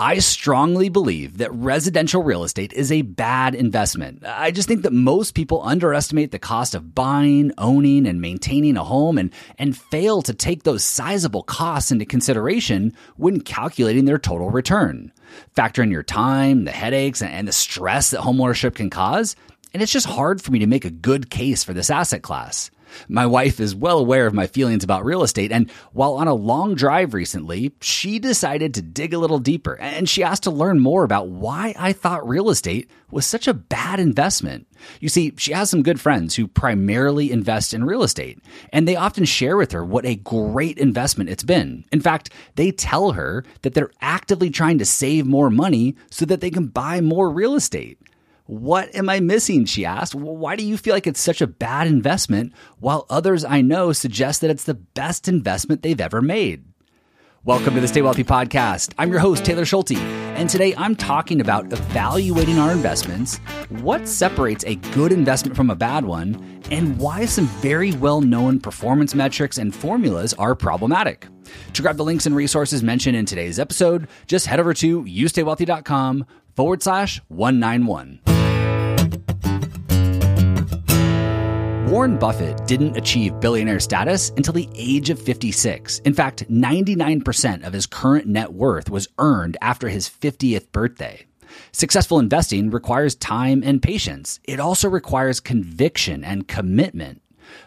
I strongly believe that residential real estate is a bad investment. I just think that most people underestimate the cost of buying, owning, and maintaining a home and, and fail to take those sizable costs into consideration when calculating their total return. Factor in your time, the headaches, and the stress that homeownership can cause, and it's just hard for me to make a good case for this asset class. My wife is well aware of my feelings about real estate, and while on a long drive recently, she decided to dig a little deeper and she asked to learn more about why I thought real estate was such a bad investment. You see, she has some good friends who primarily invest in real estate, and they often share with her what a great investment it's been. In fact, they tell her that they're actively trying to save more money so that they can buy more real estate. What am I missing? She asked. Why do you feel like it's such a bad investment while others I know suggest that it's the best investment they've ever made? Welcome to the Stay Wealthy Podcast. I'm your host, Taylor Schulte, and today I'm talking about evaluating our investments, what separates a good investment from a bad one, and why some very well known performance metrics and formulas are problematic. To grab the links and resources mentioned in today's episode, just head over to youstaywealthy.com forward slash 191. Warren Buffett didn't achieve billionaire status until the age of 56. In fact, 99% of his current net worth was earned after his 50th birthday. Successful investing requires time and patience. It also requires conviction and commitment.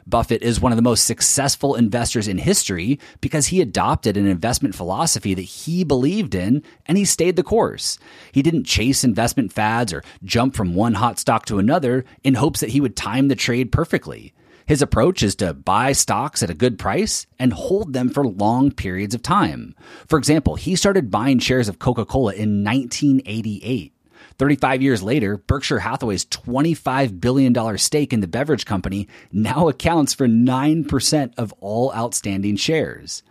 Buffett is one of the most successful investors in history because he adopted an investment philosophy that he believed in and he stayed the course. He didn't chase investment fads or jump from one hot stock to another in hopes that he would time the trade perfectly. His approach is to buy stocks at a good price and hold them for long periods of time. For example, he started buying shares of Coca Cola in 1988. 35 years later, Berkshire Hathaway's $25 billion stake in the beverage company now accounts for 9% of all outstanding shares.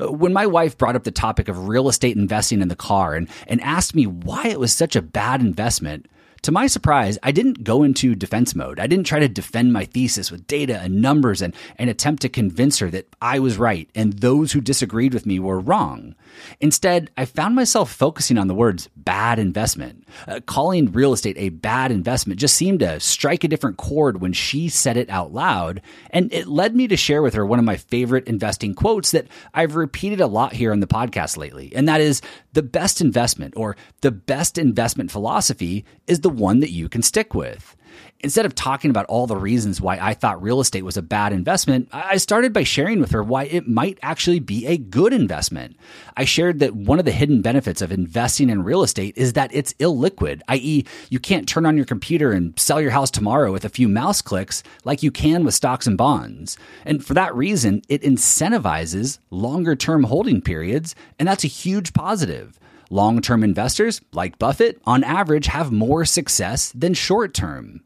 Uh, when my wife brought up the topic of real estate investing in the car and, and asked me why it was such a bad investment, to my surprise, I didn't go into defense mode. I didn't try to defend my thesis with data and numbers and, and attempt to convince her that I was right and those who disagreed with me were wrong. Instead, I found myself focusing on the words bad investment. Uh, calling real estate a bad investment just seemed to strike a different chord when she said it out loud, and it led me to share with her one of my favorite investing quotes that I've repeated a lot here on the podcast lately, and that is the best investment or the best investment philosophy is the one that you can stick with. Instead of talking about all the reasons why I thought real estate was a bad investment, I started by sharing with her why it might actually be a good investment. I shared that one of the hidden benefits of investing in real estate is that it's illiquid, i.e., you can't turn on your computer and sell your house tomorrow with a few mouse clicks like you can with stocks and bonds. And for that reason, it incentivizes longer term holding periods, and that's a huge positive. Long term investors, like Buffett, on average have more success than short term.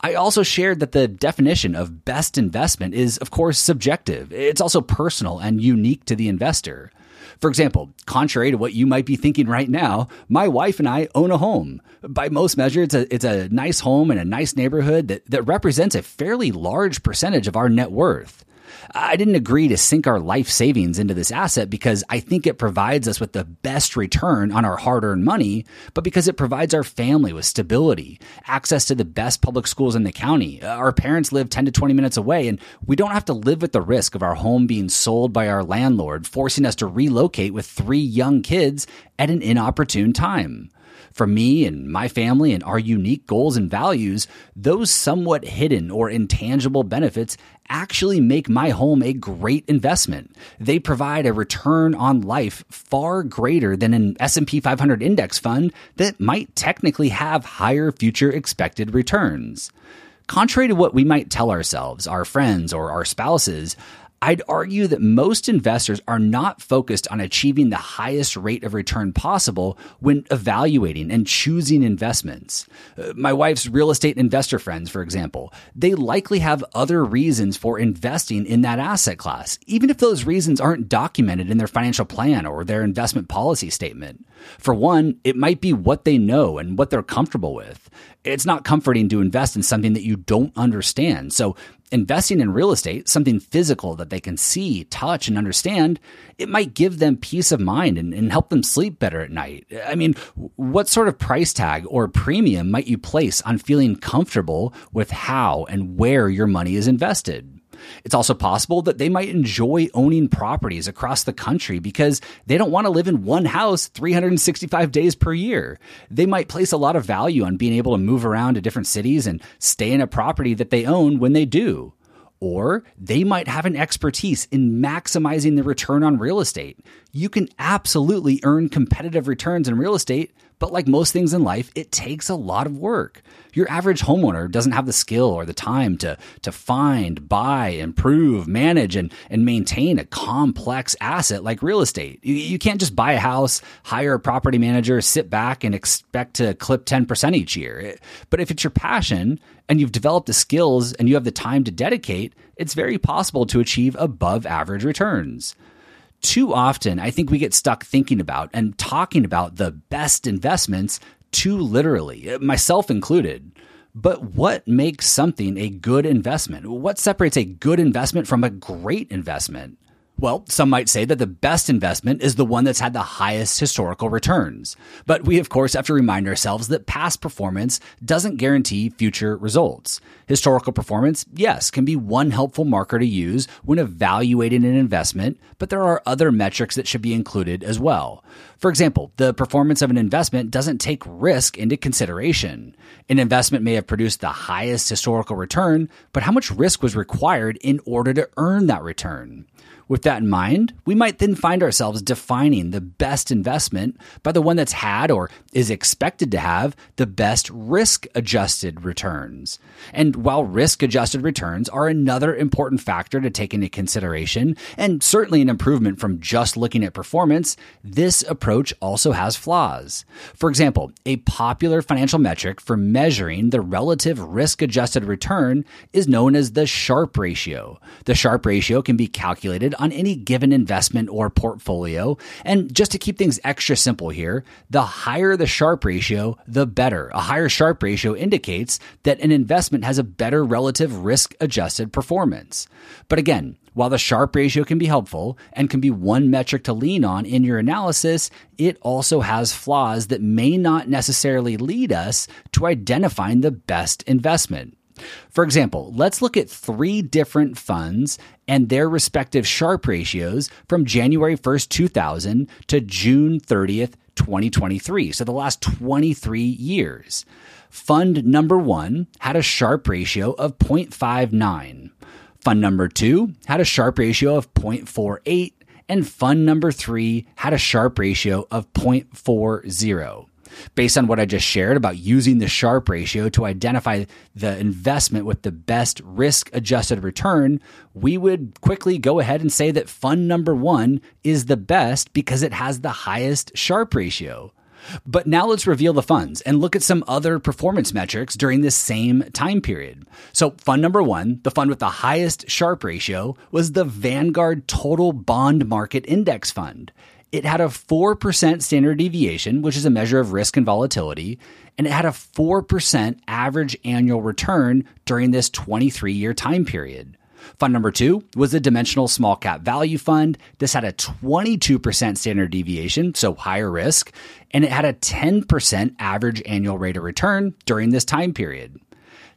I also shared that the definition of best investment is, of course, subjective. It's also personal and unique to the investor. For example, contrary to what you might be thinking right now, my wife and I own a home. By most measures, it's a, it's a nice home in a nice neighborhood that, that represents a fairly large percentage of our net worth. I didn't agree to sink our life savings into this asset because I think it provides us with the best return on our hard earned money, but because it provides our family with stability, access to the best public schools in the county. Uh, our parents live 10 to 20 minutes away, and we don't have to live with the risk of our home being sold by our landlord, forcing us to relocate with three young kids at an inopportune time. For me and my family and our unique goals and values, those somewhat hidden or intangible benefits actually make my home a great investment. They provide a return on life far greater than an S&P 500 index fund that might technically have higher future expected returns. Contrary to what we might tell ourselves, our friends, or our spouses, I'd argue that most investors are not focused on achieving the highest rate of return possible when evaluating and choosing investments. Uh, my wife's real estate investor friends, for example, they likely have other reasons for investing in that asset class, even if those reasons aren't documented in their financial plan or their investment policy statement. For one, it might be what they know and what they're comfortable with. It's not comforting to invest in something that you don't understand. So investing in real estate, something physical that they can see, touch, and understand, it might give them peace of mind and, and, help them sleep better at night. I mean, what sort of price tag or premium might you place on feeling comfortable with how and where your money is invested? It's also possible that they might enjoy owning properties across the country because they don't want to live in one house 365 days per year. They might place a lot of value on being able to move around to different cities and stay in a property that they own when they do. Or they might have an expertise in maximizing the return on real estate. You can absolutely earn competitive returns in real estate but like most things in life, it takes a lot of work. Your average homeowner doesn't have the skill or the time to, to find, buy, improve, manage, and, and maintain a complex asset like real estate. You, you can't just buy a house, hire a property manager, sit back and expect to clip 10% each year. But if it's your passion and you've developed the skills and you have the time to dedicate, it's very possible to achieve above average returns too often, I think we get stuck thinking about and talking about the best investments too literally, myself included. But what makes something a good investment? What separates a good investment from a great investment? Well, some might say that the best investment is the one that's had the highest historical returns. But we, of course, have to remind ourselves that past performance doesn't guarantee future results. Historical performance, yes, can be one helpful marker to use when evaluating an investment, but there are other metrics that should be included as well. For example, the performance of an investment doesn't take risk into consideration. An investment may have produced the highest historical return, but how much risk was required in order to earn that return? With that in mind, we might then find ourselves defining the best investment by the one that's had or is expected to have the best risk adjusted returns. And while risk adjusted returns are another important factor to take into consideration, and certainly an improvement from just looking at performance, this approach also has flaws. For example, a popular financial metric for measuring the relative risk adjusted return is known as the Sharpe ratio. The Sharpe ratio can be calculated on any given investment or portfolio. And just to keep things extra simple here, the higher the Sharpe ratio, the better. A higher Sharpe ratio indicates that an investment has a better relative risk adjusted performance. But again, while the Sharpe ratio can be helpful and can be one metric to lean on in your analysis, it also has flaws that may not necessarily lead us to identifying the best investment. For example, let's look at three different funds and their respective Sharpe ratios from January 1st, 2000 to June 30th, 2023. So the last 23 years. Fund number one had a Sharpe ratio of 0.59. Fund number two had a Sharpe ratio of 0.48. And fund number three had a Sharpe ratio of 0.40. Based on what I just shared about using the Sharpe ratio to identify the investment with the best risk adjusted return, we would quickly go ahead and say that fund number one is the best because it has the highest Sharpe ratio. But now let's reveal the funds and look at some other performance metrics during this same time period. So, fund number one, the fund with the highest Sharpe ratio, was the Vanguard Total Bond Market Index Fund. It had a 4% standard deviation, which is a measure of risk and volatility, and it had a 4% average annual return during this 23 year time period. Fund number two was the Dimensional Small Cap Value Fund. This had a 22% standard deviation, so higher risk, and it had a 10% average annual rate of return during this time period.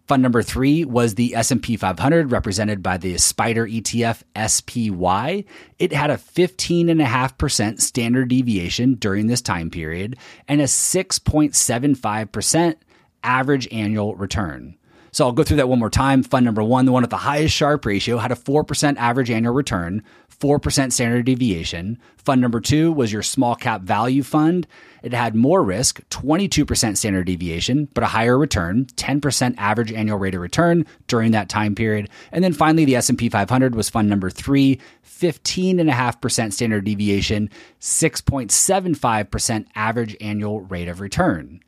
Fund number three was the S&P 500 represented by the Spider ETF SPY. It had a 15.5% standard deviation during this time period and a 6.75% average annual return. So I'll go through that one more time. Fund number one, the one with the highest Sharpe ratio, had a 4% average annual return, 4% standard deviation. Fund number two was your small cap value fund. It had more risk, 22% standard deviation, but a higher return, 10% average annual rate of return during that time period. And then finally, the S&P 500 was fund number three, 15.5% standard deviation, 6.75% average annual rate of return.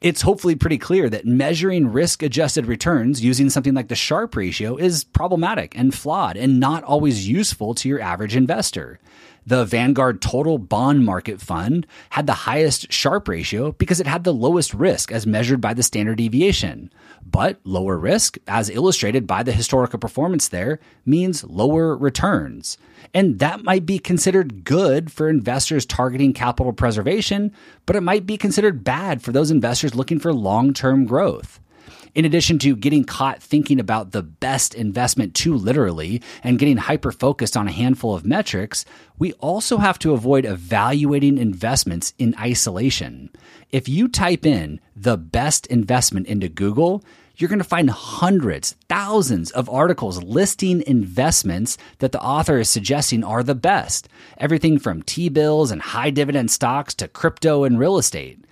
It's hopefully pretty clear that measuring risk adjusted returns using something like the Sharpe ratio is problematic and flawed and not always useful to your average investor. The Vanguard Total Bond Market Fund had the highest Sharpe ratio because it had the lowest risk as measured by the standard deviation. But lower risk, as illustrated by the historical performance there, means lower returns. And that might be considered good for investors targeting capital preservation, but it might be considered bad for those investors looking for long term growth. In addition to getting caught thinking about the best investment too literally and getting hyper focused on a handful of metrics, we also have to avoid evaluating investments in isolation. If you type in the best investment into Google, you're going to find hundreds, thousands of articles listing investments that the author is suggesting are the best. Everything from T bills and high dividend stocks to crypto and real estate.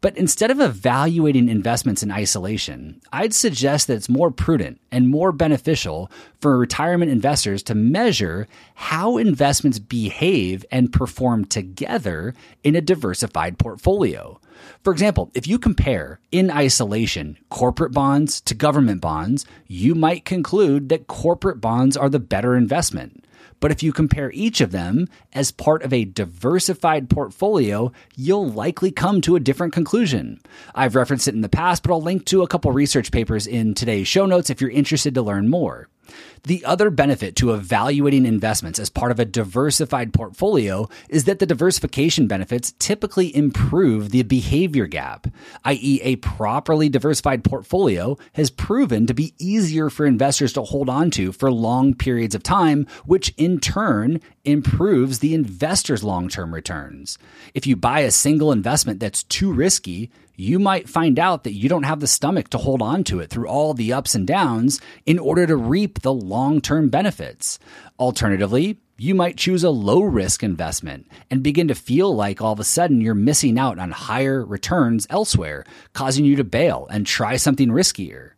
But instead of evaluating investments in isolation, I'd suggest that it's more prudent and more beneficial for retirement investors to measure how investments behave and perform together in a diversified portfolio. For example, if you compare in isolation corporate bonds to government bonds, you might conclude that corporate bonds are the better investment. But if you compare each of them as part of a diversified portfolio, you'll likely come to a different conclusion. I've referenced it in the past, but I'll link to a couple research papers in today's show notes if you're interested to learn more. The other benefit to evaluating investments as part of a diversified portfolio is that the diversification benefits typically improve the behavior gap, i.e., a properly diversified portfolio has proven to be easier for investors to hold on to for long periods of time, which in turn improves the investor's long term returns. If you buy a single investment that's too risky, you might find out that you don't have the stomach to hold on to it through all the ups and downs in order to reap the long term benefits. Alternatively, you might choose a low risk investment and begin to feel like all of a sudden you're missing out on higher returns elsewhere, causing you to bail and try something riskier.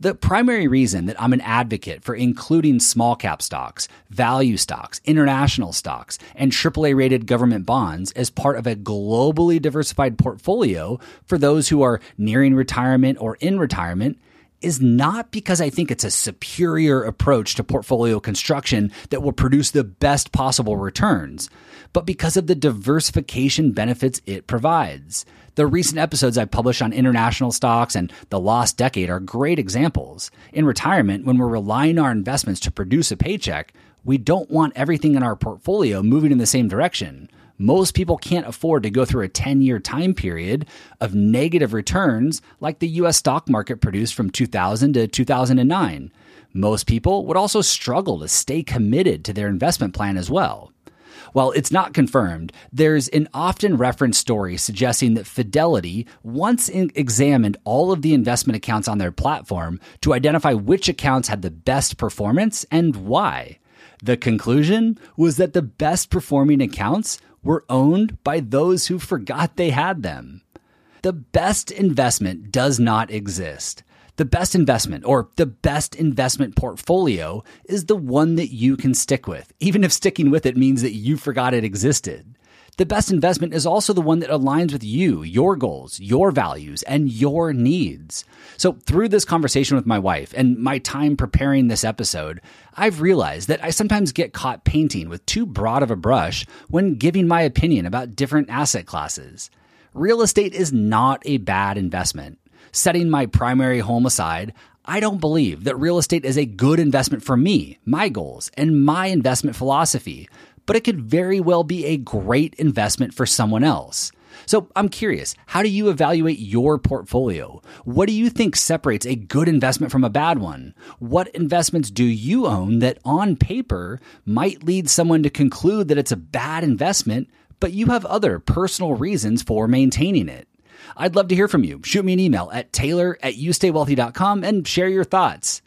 The primary reason that I'm an advocate for including small cap stocks, value stocks, international stocks, and AAA rated government bonds as part of a globally diversified portfolio for those who are nearing retirement or in retirement is not because I think it's a superior approach to portfolio construction that will produce the best possible returns, but because of the diversification benefits it provides. The recent episodes I published on international stocks and the lost decade are great examples. In retirement, when we're relying on our investments to produce a paycheck, we don't want everything in our portfolio moving in the same direction. Most people can't afford to go through a 10 year time period of negative returns like the US stock market produced from 2000 to 2009. Most people would also struggle to stay committed to their investment plan as well. While it's not confirmed, there's an often referenced story suggesting that Fidelity once examined all of the investment accounts on their platform to identify which accounts had the best performance and why. The conclusion was that the best performing accounts were owned by those who forgot they had them. The best investment does not exist. The best investment or the best investment portfolio is the one that you can stick with, even if sticking with it means that you forgot it existed. The best investment is also the one that aligns with you, your goals, your values, and your needs. So, through this conversation with my wife and my time preparing this episode, I've realized that I sometimes get caught painting with too broad of a brush when giving my opinion about different asset classes. Real estate is not a bad investment setting my primary home aside, I don't believe that real estate is a good investment for me, my goals, and my investment philosophy, but it could very well be a great investment for someone else. So I'm curious, how do you evaluate your portfolio? What do you think separates a good investment from a bad one? What investments do you own that on paper might lead someone to conclude that it's a bad investment, but you have other personal reasons for maintaining it? I'd love to hear from you. Shoot me an email at taylor at youstaywealthy.com and share your thoughts.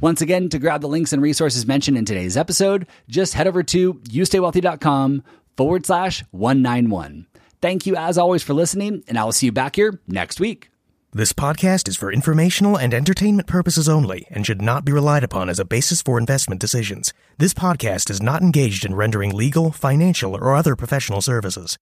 Once again, to grab the links and resources mentioned in today's episode, just head over to youstaywealthy.com forward slash 191. Thank you as always for listening, and I will see you back here next week. This podcast is for informational and entertainment purposes only and should not be relied upon as a basis for investment decisions. This podcast is not engaged in rendering legal, financial, or other professional services.